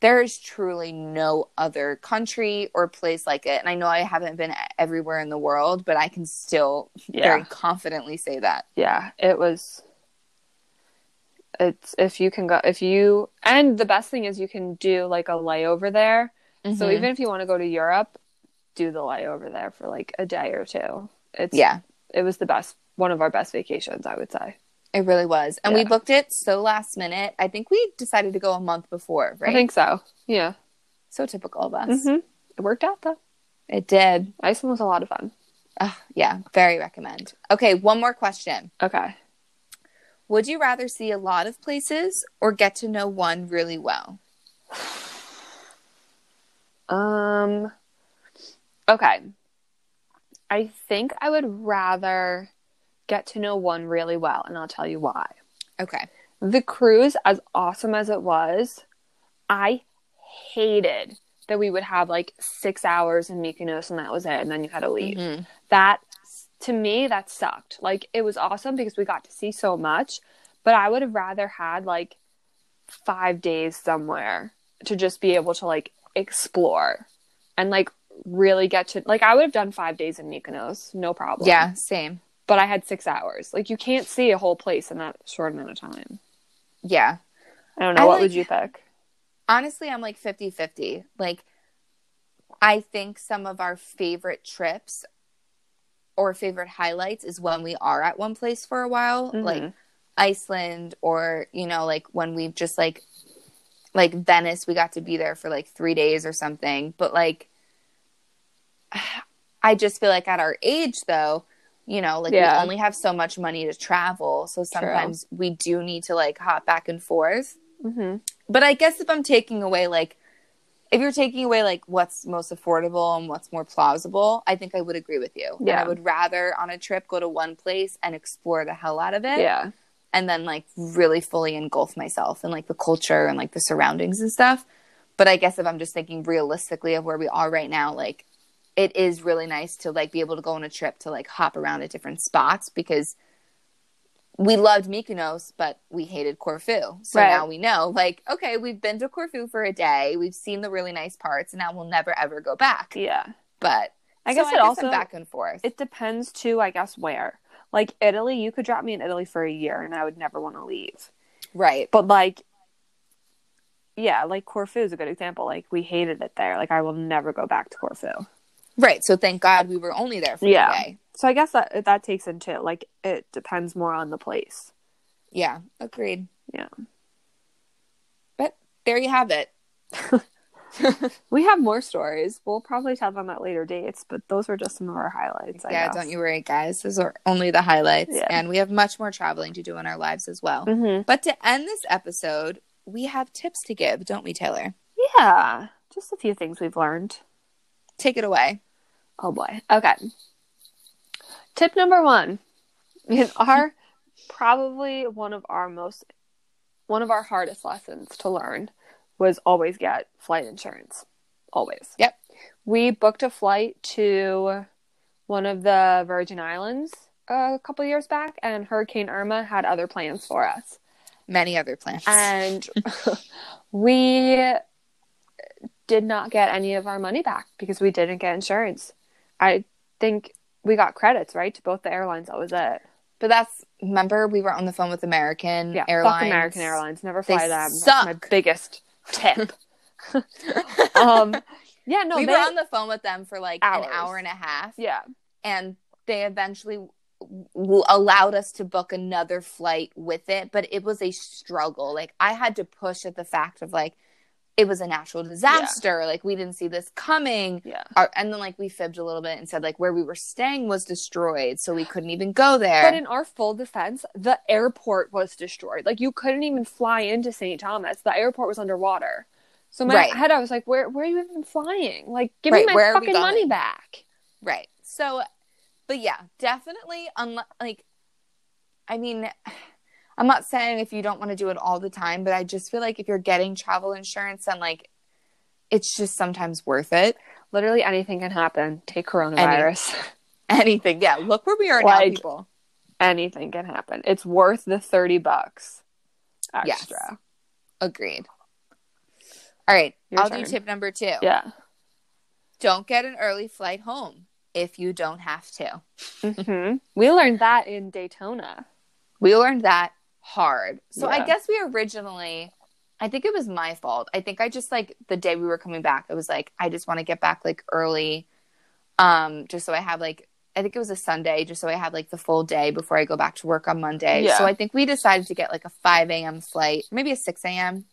D: there is truly no other country or place like it. And I know I haven't been everywhere in the world, but I can still very confidently say that.
E: Yeah, it was. It's if you can go if you and the best thing is you can do like a layover there. So
D: Mhm.
E: even if you want to go to Europe, do the layover there for like a day or two. It's
D: yeah,
E: it was the best one of our best vacations, I would say.
D: It really was. And we
E: Yeah.
D: booked it so last minute. I think we decided to go a month before, right?
E: I think so. Yeah.
D: so typical of us.
E: hmm It worked out though.
D: It did.
E: Iceland was a lot of fun.
D: Ugh, yeah, very recommend. Okay, one more question.
E: Okay.
D: Would you rather see a lot of places or get to know one really well?
E: Um okay. I think I would rather get to know one really well and I'll tell you why.
D: Okay.
E: The cruise as awesome as it was, I hated that we would have like 6 hours in Mykonos and that was it and then you had to leave.
D: Mhm.
E: That to me that sucked. Like it was awesome because we got to see so much, but I would have rather had like 5 days somewhere to just be able to like explore and like really get to like I would have done 5 days in Mykonos, no problem.
D: Yeah, same.
E: But I had 6 hours. Like you can't see a whole place in that short amount of time.
D: Yeah.
E: I don't know
D: I
E: what
D: like-
E: would you pick?
D: Honestly, I'm like 50 50. Like, I think some of our favorite trips or favorite highlights is when we are at one place for a while,
E: Mhm.
D: like Iceland, or, you know, like when we've just like, like Venice, we got to be there for like three days or something. But like, I just feel like at our age, though, you know, like
E: Yeah.
D: we only have so much money to travel. So sometimes we do need to like hop back and forth.
E: Mm-hmm.
D: But I guess if I'm taking away like if you're taking away like what's most affordable and what's more plausible, I think I would agree with you. And
E: Yeah.
D: I would rather on a trip go to one place and explore the hell out of it
E: Yeah.
D: and then like really fully engulf myself in like the culture and like the surroundings and stuff. But I guess if I'm just thinking realistically of where we are right now, like it is really nice to like be able to go on a trip to like hop around at different spots because we loved Mykonos, but we hated Corfu. So
E: Right.
D: now we know, like, okay, we've been to Corfu for a day, we've seen the really nice parts, and now we'll never ever go back.
E: Yeah.
D: But
E: I
D: so
E: guess it also
D: I'm back and forth.
E: it depends too, I guess, where. Like Italy, you could drop me in Italy for a year and I would never want to leave.
D: right.
E: But like yeah, like Corfu is a good example. Like we hated it there. Like I will never go back to Corfu.
D: Right. So thank God we were only there for
E: Yeah.
D: a day.
E: So I guess that that takes into it. Like it depends more on the place.
D: Yeah. Agreed.
E: Yeah.
D: But there you have it.
E: We have more stories. We'll probably tell them at later dates, but those were just some of our highlights. I
D: yeah, don't you worry, guys. Those are only the highlights.
E: Yeah.
D: And we have much more traveling to do in our lives as well.
E: Mhm.
D: But to end this episode, we have tips to give, don't we, Taylor?
E: Yeah, just a few things we've learned.
D: Take it away.
E: Oh boy. Okay. Tip number one. In our probably one of our most one of our hardest lessons to learn was always get flight insurance. Always.
D: Yep.
E: We booked a flight to one of the Virgin Islands a couple years back, and Hurricane Irma had other plans for us.
D: Many other plans.
E: And we did not get any of our money back because we didn't get insurance. I think we got credits, right, to both the airlines. That was it.
D: but that's remember we were on the phone with American
E: Yeah,
D: Airlines.
E: fuck American Airlines. Never
D: They
E: fly them. That's my biggest tip. um, yeah, no,
D: we
E: they,
D: were on the phone with them for like
E: Hours.
D: an hour and a half.
E: yeah,
D: and they eventually w- allowed us to book another flight with it but it was a struggle like i had to push at the fact of like it was a natural disaster like we didn't see this coming
E: yeah.
D: Our, and then like we fibbed a little bit and said like where we were staying was destroyed so we couldn't even go there
E: But in our full defense, the airport was destroyed. Like you couldn't even fly into St. Thomas. The airport was underwater. So my
D: Right.
E: head, I was like, "Where, where are you even flying? Like, give
D: Right,
E: me my
D: we
E: fucking money back."
D: right so but yeah definitely unless like i mean i'm not saying if you don't want to do it all the time but i just feel like if you're getting travel insurance then like it's just sometimes worth it
E: Literally anything can happen. Take coronavirus.
D: anything. Yeah, look where we are now, people.
E: anything can happen. It's worth the 30 bucks extra.
D: Agreed. All right,
E: Your
D: I'll
E: turn.
D: do tip number two.
E: Yeah.
D: Don't get an early flight home if you don't have to.
E: hmm We learned that in Daytona.
D: We learned that hard. So I guess we originally, I think it was my fault. I think I just like the day we were coming back, I was like, I just want to get back like early, um, just so I have like. I think it was a Sunday, just so I had like the full day before I go back to work on Monday.
E: Yeah.
D: So I think we decided to get like a 5 a.m. flight, maybe a 6 a.m.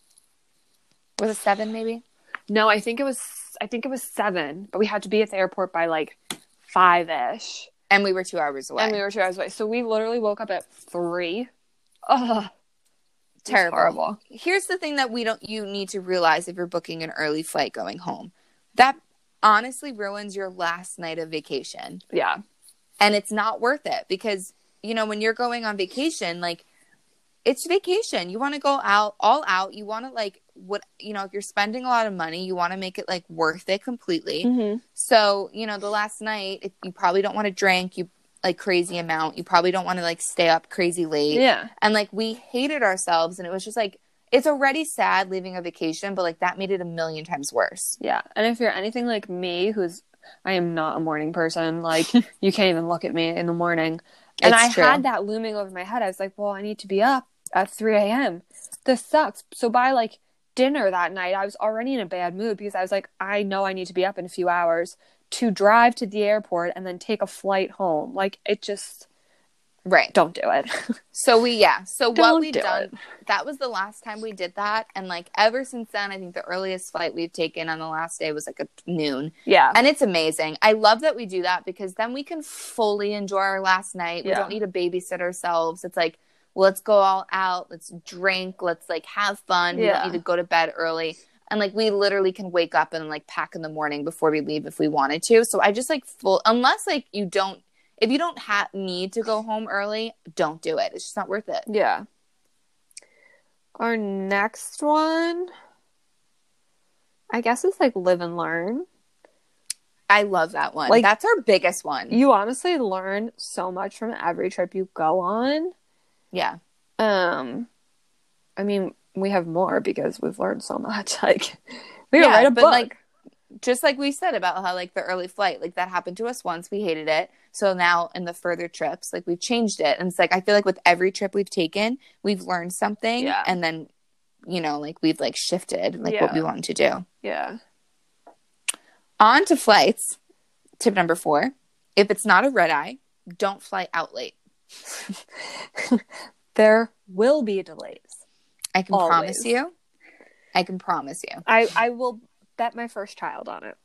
D: Was it 7 maybe?
E: No, I think it was I think it was 7, but we had to be at the airport by like 5ish.
D: And we were two hours away.
E: And we were 2 hours away. So we literally woke up at 3. Ugh.
D: terrible.
E: horrible.
D: Here's the thing that we don't you need to realize if you're booking an early flight going home. That honestly ruins your last night of vacation.
E: Yeah.
D: And it's not worth it because you know when you're going on vacation like it's vacation. You want to go out all out. You want to like what you know if you're spending a lot of money, you want to make it like worth it completely.
E: Mm-hmm.
D: So, you know, the last night, if you probably don't want to drink you like crazy amount. You probably don't want to like stay up crazy late.
E: Yeah.
D: And like we hated ourselves and it was just like it's already sad leaving a vacation, but like that made it a million times worse.
E: Yeah. And if you're anything like me, who's I am not a morning person, like you can't even look at me in the morning. And
D: It's
E: I
D: true.
E: had that looming over my head. I was like, well, I need to be up at 3 a.m. This sucks. So by like dinner that night, I was already in a bad mood because I was like, I know I need to be up in a few hours to drive to the airport and then take a flight home. Like it just,
D: Right.
E: Don't do it.
D: So we yeah. So what
E: Don't
D: we've
E: do
D: done
E: it.
D: that was the last time we did that and like ever since then I think the earliest flight we've taken on the last day was like a noon.
E: yeah.
D: And it's amazing. I love that we do that because then we can fully enjoy our last night. We don't need to babysit ourselves. It's like, well, let's go all out, let's drink, let's like have fun. We
E: Yeah.
D: don't need to go to bed early. And like we literally can wake up and like pack in the morning before we leave if we wanted to. So I just like full unless like you don't if you don't have need to go home early, don't do it. It's just not worth it.
E: Yeah. Our next one, I guess, is like live and learn.
D: I love that one.
E: Like-
D: That's our biggest one.
E: You honestly learn so much from every trip you go on.
D: yeah.
E: Um, I mean, we have more because we've learned so much. Like, we
D: Yeah,
E: write a book.
D: like, just like we said about how like the early flight like that happened to us once we hated it so now in the further trips like we've changed it and it's like i feel like with every trip we've taken we've learned something
E: Yeah.
D: and then you know like we've like shifted like what we want to do
E: yeah,
D: on to flights tip number four if it's not a red eye don't fly out late
E: there will be delays.
D: I can promise you i can promise you
E: I I will bet my first child on it.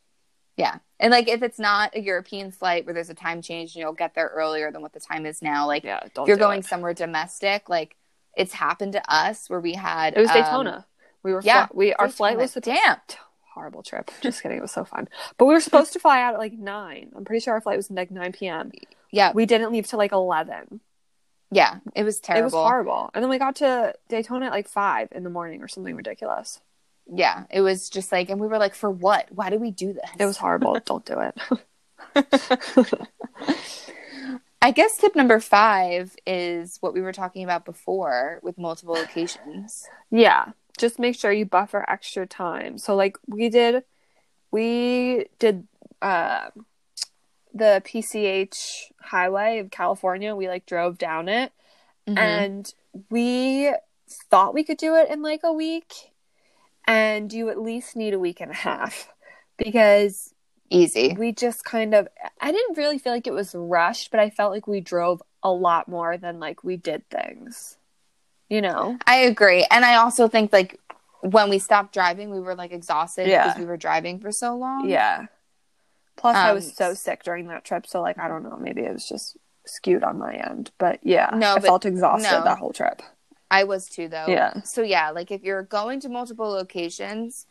D: Yeah. And like if it's not a European flight where there's a time change and you'll get there earlier than what the time is now, like
E: Yeah, don't.
D: if you're going
E: it.
D: somewhere domestic, like it's happened to us where we had
E: It was
D: um,
E: Daytona. we were
D: yeah,
E: fly- we our
D: Daytona.
E: flight was supposed
D: damn.
E: horrible trip. Just kidding. It was so fun. But we were supposed to fly out at like nine. I'm pretty sure our flight was like nine p.m.
D: Yeah.
E: We didn't leave till like eleven.
D: Yeah. It was terrible.
E: It was horrible. And then we got to Daytona at like five in the morning or something ridiculous.
D: Yeah. It was just like and we were like, for what? Why do we do this?
E: It was horrible. Don't do it.
D: I guess tip number five is what we were talking about before with multiple locations.
E: Yeah. Just make sure you buffer extra time. So like we did we did uh the PCH highway of California. We like drove down it
D: Mm-hmm.
E: and we thought we could do it in like a week and you at least need a week and a half because
D: Easy.
E: we just kind of I didn't really feel like it was rushed, but I felt like we drove a lot more than like we did things. You know?
D: I agree. And I also think like when we stopped driving, we were like exhausted
E: Yeah.
D: because we were driving for so long.
E: Yeah. Plus I
D: Um,
E: was so sick during that trip, so like I don't know, maybe it was just skewed on my end. But yeah,
D: No,
E: I felt exhausted
D: no.
E: that whole trip.
D: I was too though.
E: Yeah.
D: So yeah, like if you're going to multiple locations,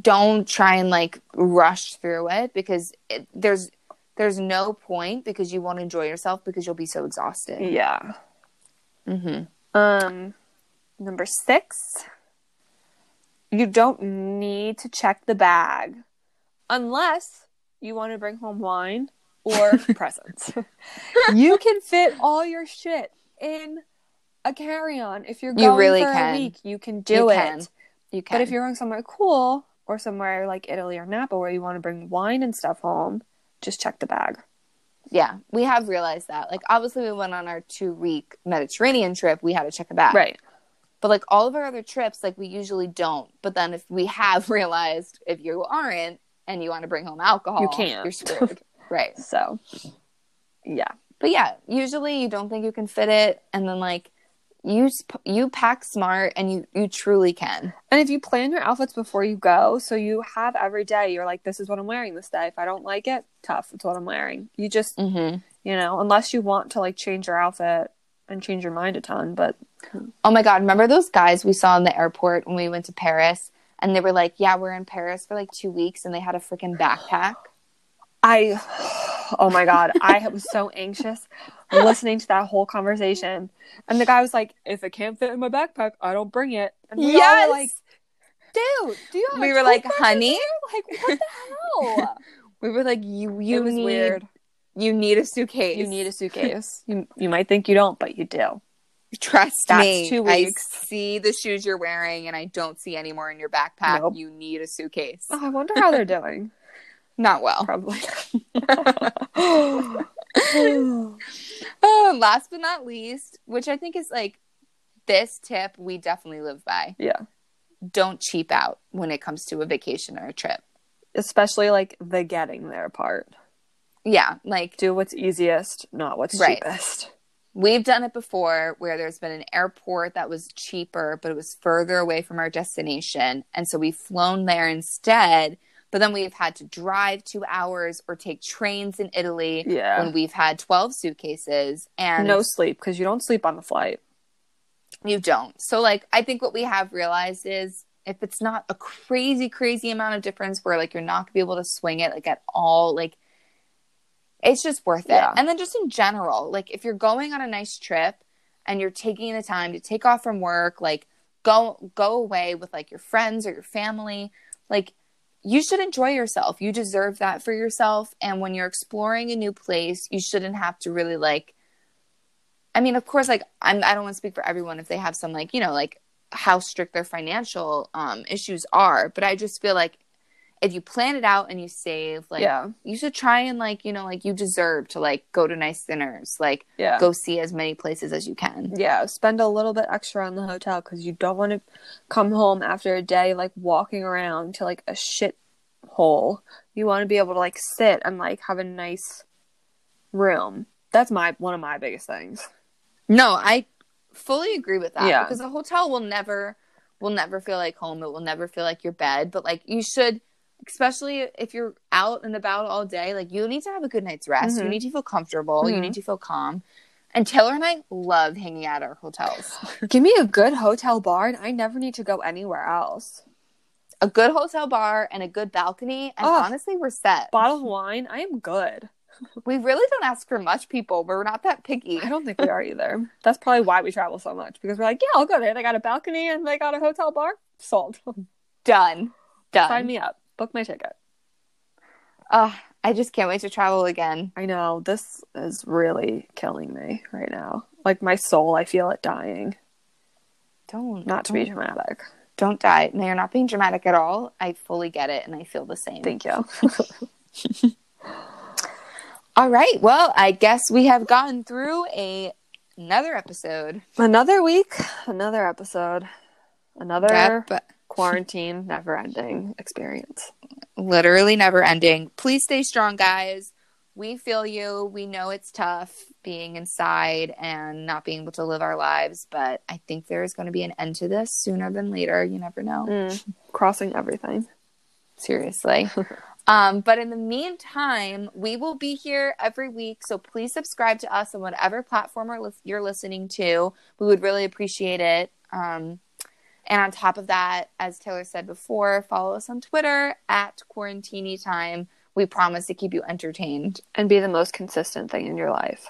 D: don't try and like rush through it because it, there's there's no point because you won't enjoy yourself because you'll be so exhausted.
E: Yeah.
D: Mm-hmm.
E: Um, number six, you don't need to check the bag unless you want to bring home wine or presents. you can fit all your shit in a carry-on if you're
D: You
E: going
D: really
E: for
D: can.
E: a week. You can do
D: You
E: it.
D: can. You can.
E: But if you're going somewhere cool or somewhere like Italy or Napa where you want to bring wine and stuff home, just check the bag.
D: yeah, we have realized that. Like obviously, we went on our two week Mediterranean trip. We had to check a bag.
E: Right.
D: But like all of our other trips, like we usually don't. But then if we have realized if you aren't and you want to bring home alcohol,
E: You can't.
D: You're screwed. right.
E: So, yeah.
D: But yeah, usually you don't think you can fit it, and then like you sp- you pack smart, and you you truly can.
E: And if you plan your outfits before you go, so you have every day, you're like, this is what I'm wearing this day. If I don't like it, tough. It's what I'm wearing. You just,
D: Mm-hmm.
E: you know, unless you want to like change your outfit and change your mind a ton. But
D: Oh my god, remember those guys we saw in the airport when we went to Paris, and they were like, "Yeah, we're in Paris for like two weeks," and they had a freaking backpack.
E: I, oh my God, I was so anxious listening to that whole conversation. And the guy was like, if it can't fit in my backpack, I don't bring it. And we all were like, dude, do you have
D: We were like, honey?
E: Like, what the hell?
D: We were like, "You you
E: it was
D: need
E: weird.
D: you need a suitcase.
E: You need a suitcase. you, you might think you don't, but you do.
D: Trust me.
E: two
D: I see the shoes you're wearing, and I don't see any more in your backpack.
E: Nope.
D: You need a suitcase.
E: Oh, I wonder how they're doing.
D: Not well.
E: Probably.
D: Uh, last but not least, which I think is like this tip we definitely live by.
E: yeah.
D: Don't cheap out when it comes to a vacation or a trip.
E: Especially like the getting there part.
D: Yeah, like
E: Do what's easiest, not what's
D: Right.
E: cheapest.
D: We've done it before where there's been an airport that was cheaper, but it was further away from our destination. And so we've flown there instead. But then we've had to drive two hours or take trains in Italy
E: Yeah.
D: when we've had 12 suitcases. And
E: No sleep because you don't sleep on the flight.
D: you don't. So, like, I think what we have realized is if it's not a crazy, crazy amount of difference where, like, you're not gonna be able to swing it, like, at all, like, it's just worth it.
E: Yeah.
D: And then just in general, like, if you're going on a nice trip and you're taking the time to take off from work, like, go go away with like your friends or your family, like, you should enjoy yourself. You deserve that for yourself. And when you're exploring a new place, you shouldn't have to really like I mean, of course, like I'm I don't want to speak for everyone if they have some like, you know, like how strict their financial um issues are, but I just feel like if you plan it out and you save, like
E: Yeah.
D: you should try and like, you know, like you deserve to like go to nice dinners, like
E: Yeah.
D: go see as many places as you can.
E: Yeah, spend a little bit extra on the hotel because you don't want to come home after a day like walking around to like a shit hole. You want to be able to like sit and like have a nice room. That's my one of my biggest things.
D: No, I fully agree with that
E: Yeah.
D: because a hotel will never will never feel like home. It will never feel like your bed, but like you should especially if you're out and about all day, like you need to have a good night's rest. You
E: Mhm.
D: need to feel comfortable. You
E: Mhm.
D: need to feel calm. And Taylor and I love hanging out at our hotels.
E: Give me a good hotel bar and I never need to go anywhere else.
D: a good hotel bar and a good balcony, and
E: Ugh.
D: honestly, we're set.
E: Bottle of wine, I am good.
D: We really don't ask for much, people. We're not that picky.
E: I don't think we are either. That's probably why we travel so much because we're like, yeah, I'll go there. They got a balcony and they got a hotel bar. Sold.
D: Done. Done.
E: Sign me up. Book my ticket.
D: Ugh, I just can't wait to travel again.
E: I know this is really killing me right now. Like my soul, I feel it dying.
D: Don't
E: Not to
D: don't,
E: be dramatic.
D: don't die. No, you're not being dramatic at all. I fully get it, and I feel the same.
E: Thank you.
D: All right. Well, I guess we have gotten through a another episode.
E: another week, another episode, another. Quarantine, never ending experience.
D: Literally never ending. Please stay strong, guys. We feel you. We know it's tough being inside and not being able to live our lives, but I think there is going to be an end to this sooner than later. You never know.
E: Mm, crossing everything.
D: seriously. um, but in the meantime, we will be here every week. So please subscribe to us on whatever platform or you're listening to. We would really appreciate it. Um, and on top of that, as Taylor said before, follow us on Twitter at Quarantini Time. We promise to keep you entertained.
E: And be the most consistent thing in your life.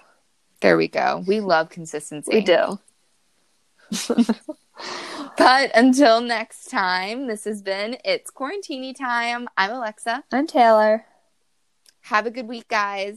D: There we go. We love consistency.
E: We do.
D: But until next time, this has been It's Quarantini Time. I'm Alexa.
E: I'm Taylor.
D: Have a good week, guys.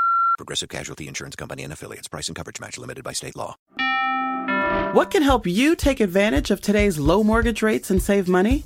F: Progressive Casualty Insurance Company and affiliates. Price and coverage match limited by state law.
G: What can help you take advantage of today's low mortgage rates and save money?